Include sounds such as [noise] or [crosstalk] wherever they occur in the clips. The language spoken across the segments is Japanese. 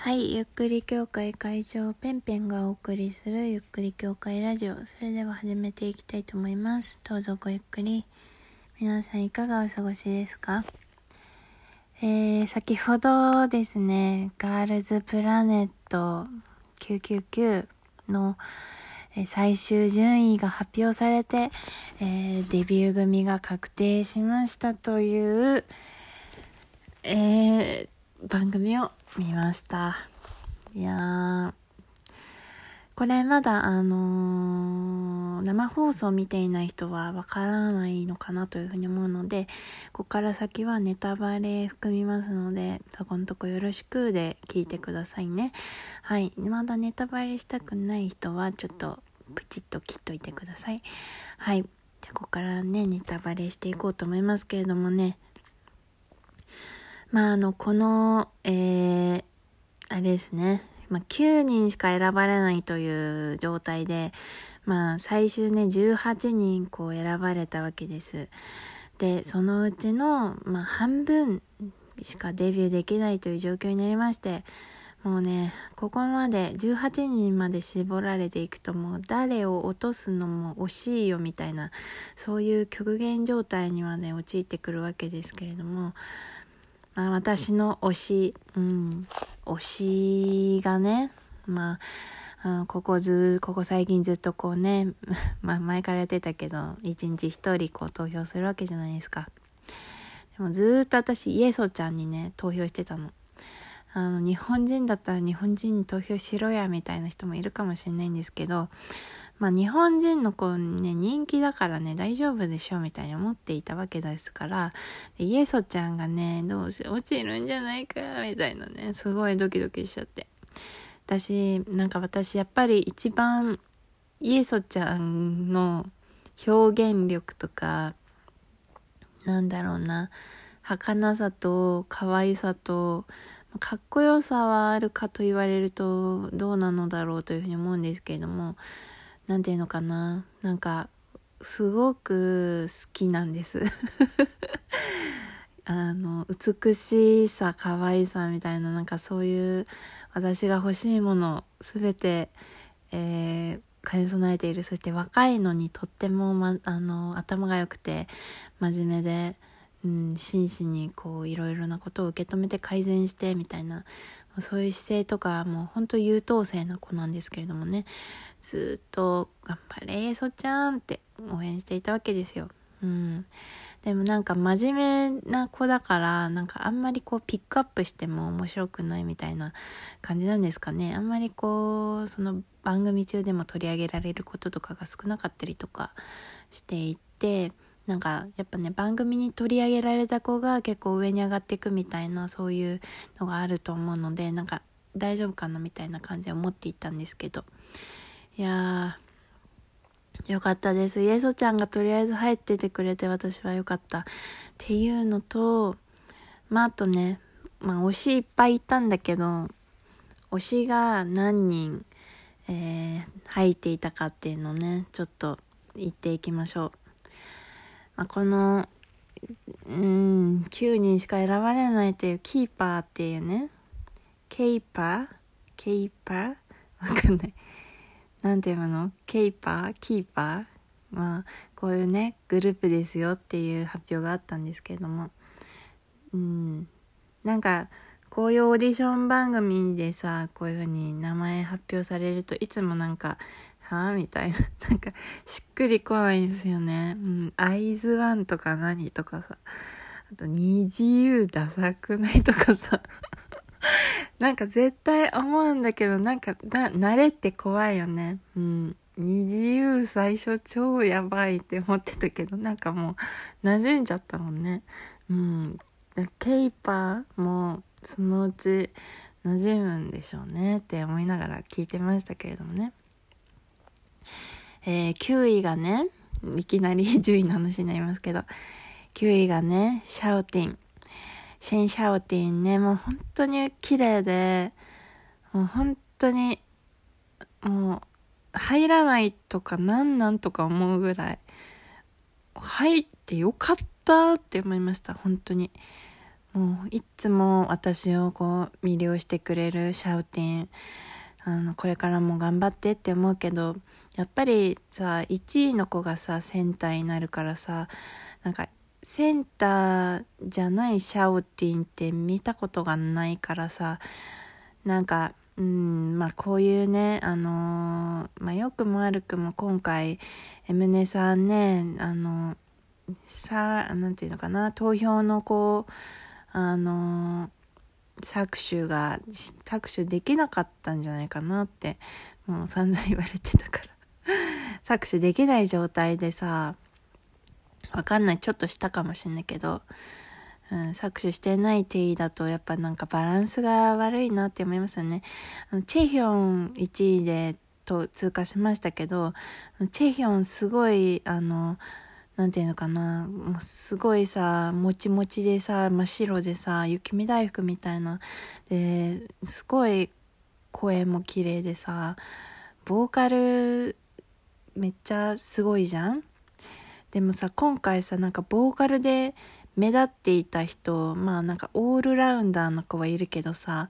はい、ゆっくり協会会長ペンペンがお送りするゆっくり協会ラジオ。それでは始めていきたいと思います。どうぞごゆっくり。皆さんいかがお過ごしですか？えー、先ほどですね、ガールズプラネット999の最終順位が発表されて、えーデビュー組が確定しましたという、えー番組を見ました。いや、これまだあのー生放送見ていない人はわからないのかなというふうに思うので、ここから先はネタバレ含みますので、そこのとこよろしくで聞いてくださいね。はい。まだネタバレしたくない人はちょっとプチッと切っといてください。はい。じゃここからね、ネタバレしていこうと思いますけれどもね、まあ、あの、この、えー、あれですね。まあ、9人しか選ばれないという状態で、まあ、最終ね、18人こう選ばれたわけです。で、そのうちの、まあ、半分しかデビューできないという状況になりまして、もうね、ここまで18人まで絞られていくともう誰を落とすのも惜しいよみたいな、そういう極限状態にまで陥ってくるわけですけれども、まあ、私の推し、うん、推しがね、まあ、あここず、ここ最近ずっとこうね、[laughs] まあ前からやってたけど、一日一人こう投票するわけじゃないですか。でもずっと私、イエソちゃんにね、投票してたの。あの、日本人だったら日本人に投票しろや、みたいな人もいるかもしれないんですけど、まあ日本人の子ね、人気だからね、大丈夫でしょ、みたいに思っていたわけですから、イエソちゃんがね、どうし、落ちるんじゃないか、みたいなね、すごいドキドキしちゃって。私、なんか私、やっぱり一番、イエソちゃんの表現力とか、なんだろうな、儚さと可愛さと、かっこよさはあるかと言われるとどうなのだろうというふうに思うんですけれども、なんていうのかな。なんか、すごく好きなんです。[laughs] あの、美しさ、可愛さみたいな、なんかそういう私が欲しいものすべて、えー兼ね備えている。そして若いのにとっても、ま、あの、頭が良くて、真面目で、うん、真摯にこういろいろなことを受け止めて改善してみたいなそういう姿勢とかもう本当優等生な子なんですけれどもね。ずっと「頑張れエソちゃん」って応援していたわけですよ。うん、でもなんか真面目な子だからなんかあんまりこうピックアップしても面白くないみたいな感じなんですかね。あんまりこうその番組中でも取り上げられることとかが少なかったりとかしていてなんかやっぱね番組に取り上げられた子が結構上に上がっていくみたいなそういうのがあると思うのでなんか大丈夫かなみたいな感じで思っていたんですけど。いやーよかったです。イエソちゃんがとりあえず入っててくれて私はよかった。っていうのとまああとねまあ推しいっぱいいたんだけど推しが何人、えー入っていたかっていうのをねちょっと言っていきましょう。まあ、この、うん、9人しか選ばれないというキーパーっていうね、ケイパー？ケイパー？わかんない。なんていうの？ケイパー？キーパー？まあ、こういうね、グループですよっていう発表があったんですけれども、うん、なんか、こういうオーディション番組でさ、こういうふうに名前発表されるといつもなんか、はぁみたいな。[laughs] なんか、しっくりこないんですよね。うん。アイズワンとか何とかさ。あと、二自由ダサくないとかさ。[laughs] なんか絶対思うんだけど、なんか、な、慣れって怖いよね。うん。二自由最初超やばいって思ってたけど、なんかもう、馴染んじゃったもんね。うん。ケイパーも、そのうち、馴染むんでしょうねって思いながら聞いてましたけれどもね。えー9位がね、いきなり10位の話になりますけど、9位がね、シャウティン。シェン・シャウティンね、もう本当に綺麗で、もう本当に、もう、入らないとかなんなんとか思うぐらい、入ってよかったって思いました、本当に。もういつも私をこう魅了してくれるシャウティンあのこれからも頑張ってって思うけどやっぱりさ1位の子がさセンターになるからさなんかセンターじゃないシャウティンって見たことがないからさなんかうんまあこういうねあのー、まあよくも悪くも今回エムネさんねあのさなんていうのかな投票のこうあの搾取が搾取できなかったんじゃないかなってもう散々言われてたから。搾取できない状態でさわかんないちょっとしたかもしんないけど、うん、搾取してない定位だとやっぱなんかバランスが悪いなって思いますよねチェヒョン1位でと通過しましたけどチェヒョンすごいあのなんていうのかな、もうすごいさ、もちもちでさ、真っ白でさ、雪見大福みたいな。で、すごい声も綺麗でさ、ボーカルめっちゃすごいじゃんでもさ、今回さ、なんかボーカルで目立っていた人、まあなんかオールラウンダーの子はいるけどさ、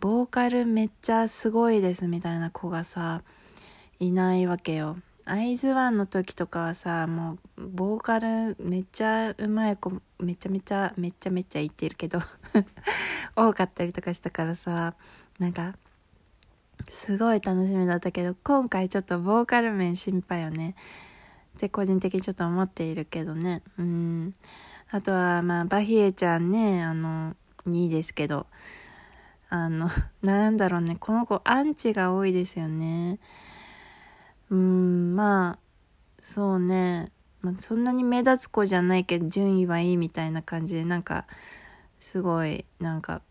ボーカルめっちゃすごいですみたいな子がさ、いないわけよ。アイズワンの時とかはさもうボーカルめっちゃうまい子めちゃめちゃめちゃめちゃ言ってるけど [laughs] 多かったりとかしたからさなんかすごい楽しみだったけど今回ちょっとボーカル面心配よね。って個人的にちょっと思っているけどね。うん。あとはまあバヒエちゃんねあの2位ですけど。あの [laughs] なんだろうね。この子アンチが多いですよね。うんまあそうね、まあ、そんなに目立つ子じゃないけど順位はいいみたいな感じでなんかすごいなんか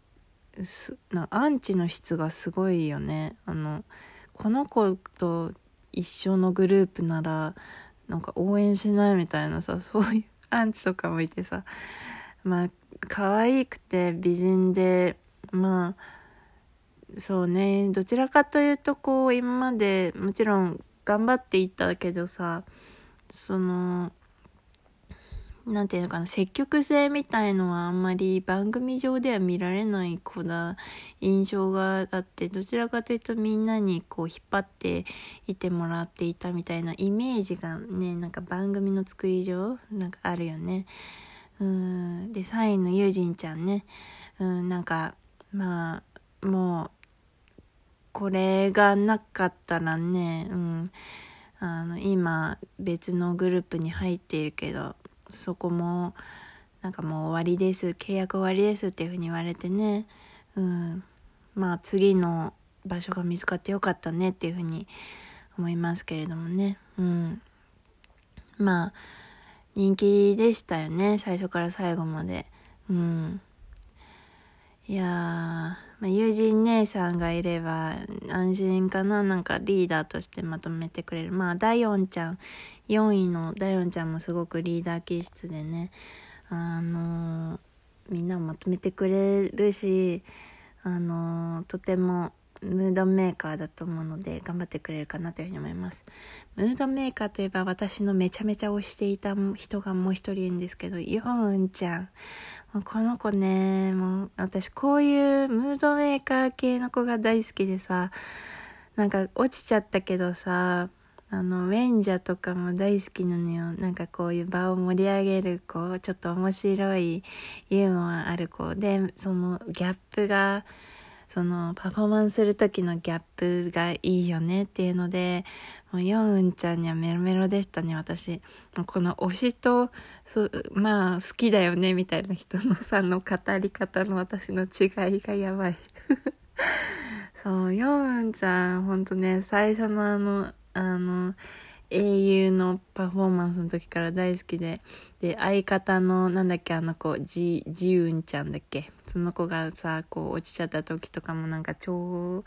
すなアンチの質がすごいよね。あのこの子と一緒のグループならなんか応援しないみたいなさ [laughs] そういうアンチとかもいてさ。まあ可愛くて美人でまあそうね。どちらかというとこう今までもちろん頑張っていったけどさその何て言うのかな積極性みたいのはあんまり番組上では見られない子だ印象があってどちらかというとみんなにこう引っ張っていてもらっていたみたいなイメージがねなんか番組の作り上なんかあるよね。うん。で3位のユージンちゃんね。うんなんかまあもうこれがなかったらね、うん、あの今別のグループに入っているけどそこもなんかもう終わりです。契約終わりですっていうふうに言われてね、うん、まあ次の場所が見つかってよかったねっていうふうに思いますけれどもね、うん、まあ人気でしたよね。最初から最後まで。うん。いや、まあ、友人姉さんがいれば安心かな。なんかリーダーとしてまとめてくれる。まあダヨンちゃん。4位のダヨンちゃんもすごくリーダー気質でね。あの、みんなをまとめてくれるしあの、とてもムードメーカーだと思うので頑張ってくれるかなというふうに思います。ムードメーカーといえば私のめちゃめちゃ推していた人がもう一人いるんですけどヨンちゃん。この子ね、もう私こういうムードメーカー系の子が大好きでさ、なんか落ちちゃったけどさ、あの、ウェンジャとかも大好きなのよ。なんかこういう場を盛り上げる子、ちょっと面白いユーモアある子。で、そのギャップが、そのパフォーマンスする時のギャップがいいよねっていうのでもうヨンウンちゃんにはメロメロでしたね私。この推しとそまあ好きだよねみたいな人のさんの語り方の私の違いがやばい。[laughs] そうヨンウンちゃんほんとね最初のあのあの英雄のパフォーマンスの時から大好きで、で、相方の、なんだっけ、あの子、ジ、ジウンちゃんだっけ？その子がさ、こう落ちちゃった時とかもなんか超、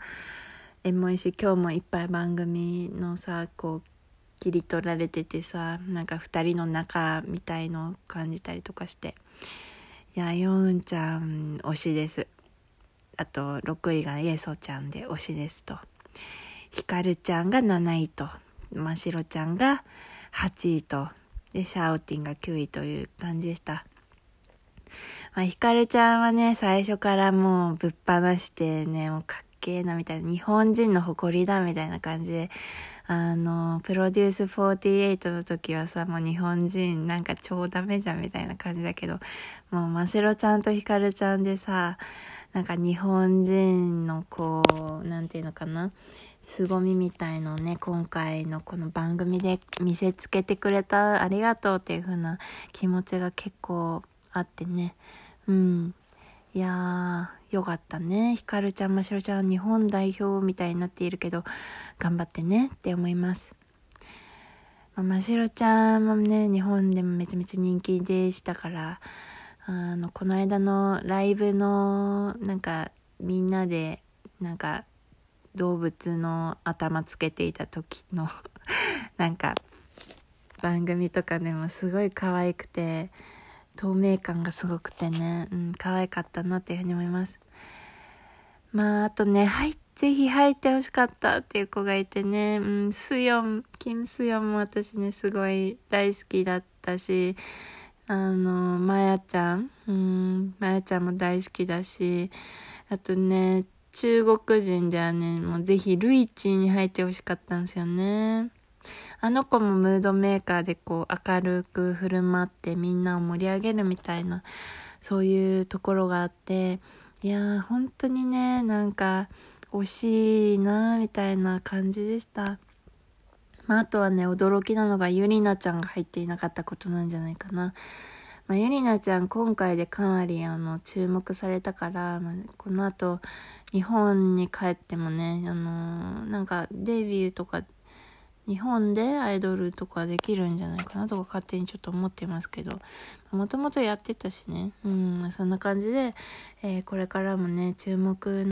エモいし、今日もいっぱい番組のさ、こう、切り取られててさ、なんか二人の仲みたいのを感じたりとかして。いや、ヨウンちゃん推しです。あと、6位がイエソちゃんで推しですと。ヒカルちゃんが7位と。ましろちゃんが8位と、で、シャウティンが9位という感じでした。まあ、ひかるちゃんはね、最初からもうぶっ放してね、もうかっけえなみたいな、日本人の誇りだみたいな感じで、あの、プロデュース48の時はさ、もう日本人なんか超ダメじゃんみたいな感じだけど、もうましろちゃんとひかるちゃんでさ、なんか日本人のこう、なんていうのかな、凄みみたいのをね、今回のこの番組で見せつけてくれたありがとうっていう風な気持ちが結構あってね。うん。いやー、よかったね。ひかるちゃん、ましろちゃん、日本代表みたいになっているけど、頑張ってねって思います。まあ、ましろちゃんもね、日本でもめちゃめちゃ人気でしたから、あの、この間のライブの、なんか、みんなで、なんか、動物の頭つけていた時の [laughs] なんか、番組とかでもすごい可愛くて、透明感がすごくてね、うん、可愛かったなっていうふうに思います。まあ、あとね、はい、ぜひ入ってほしかったっていう子がいてね、うん、スヨン、キムスヨンも私ね、すごい大好きだったし、あの、まやちゃん、うん、まやちゃんも大好きだし、あとね、中国人ではね、もうぜひルイチに入ってほしかったんですよね。あの子もムードメーカーでこう明るく振る舞ってみんなを盛り上げるみたいなそういうところがあっていやー本当にねなんか惜しいなみたいな感じでした。まあ、あとはね驚きなのがゆりなちゃんが入っていなかったことなんじゃないかな。まあ、ゆりなちゃん今回でかなりあの注目されたから、まあ、この後日本に帰ってもね、あのー、なんかデビューとか日本でアイドルとかできるんじゃないかなとか勝手にちょっと思ってますけどもともとやってたしね。うんそんな感じで、えー、これからもね注目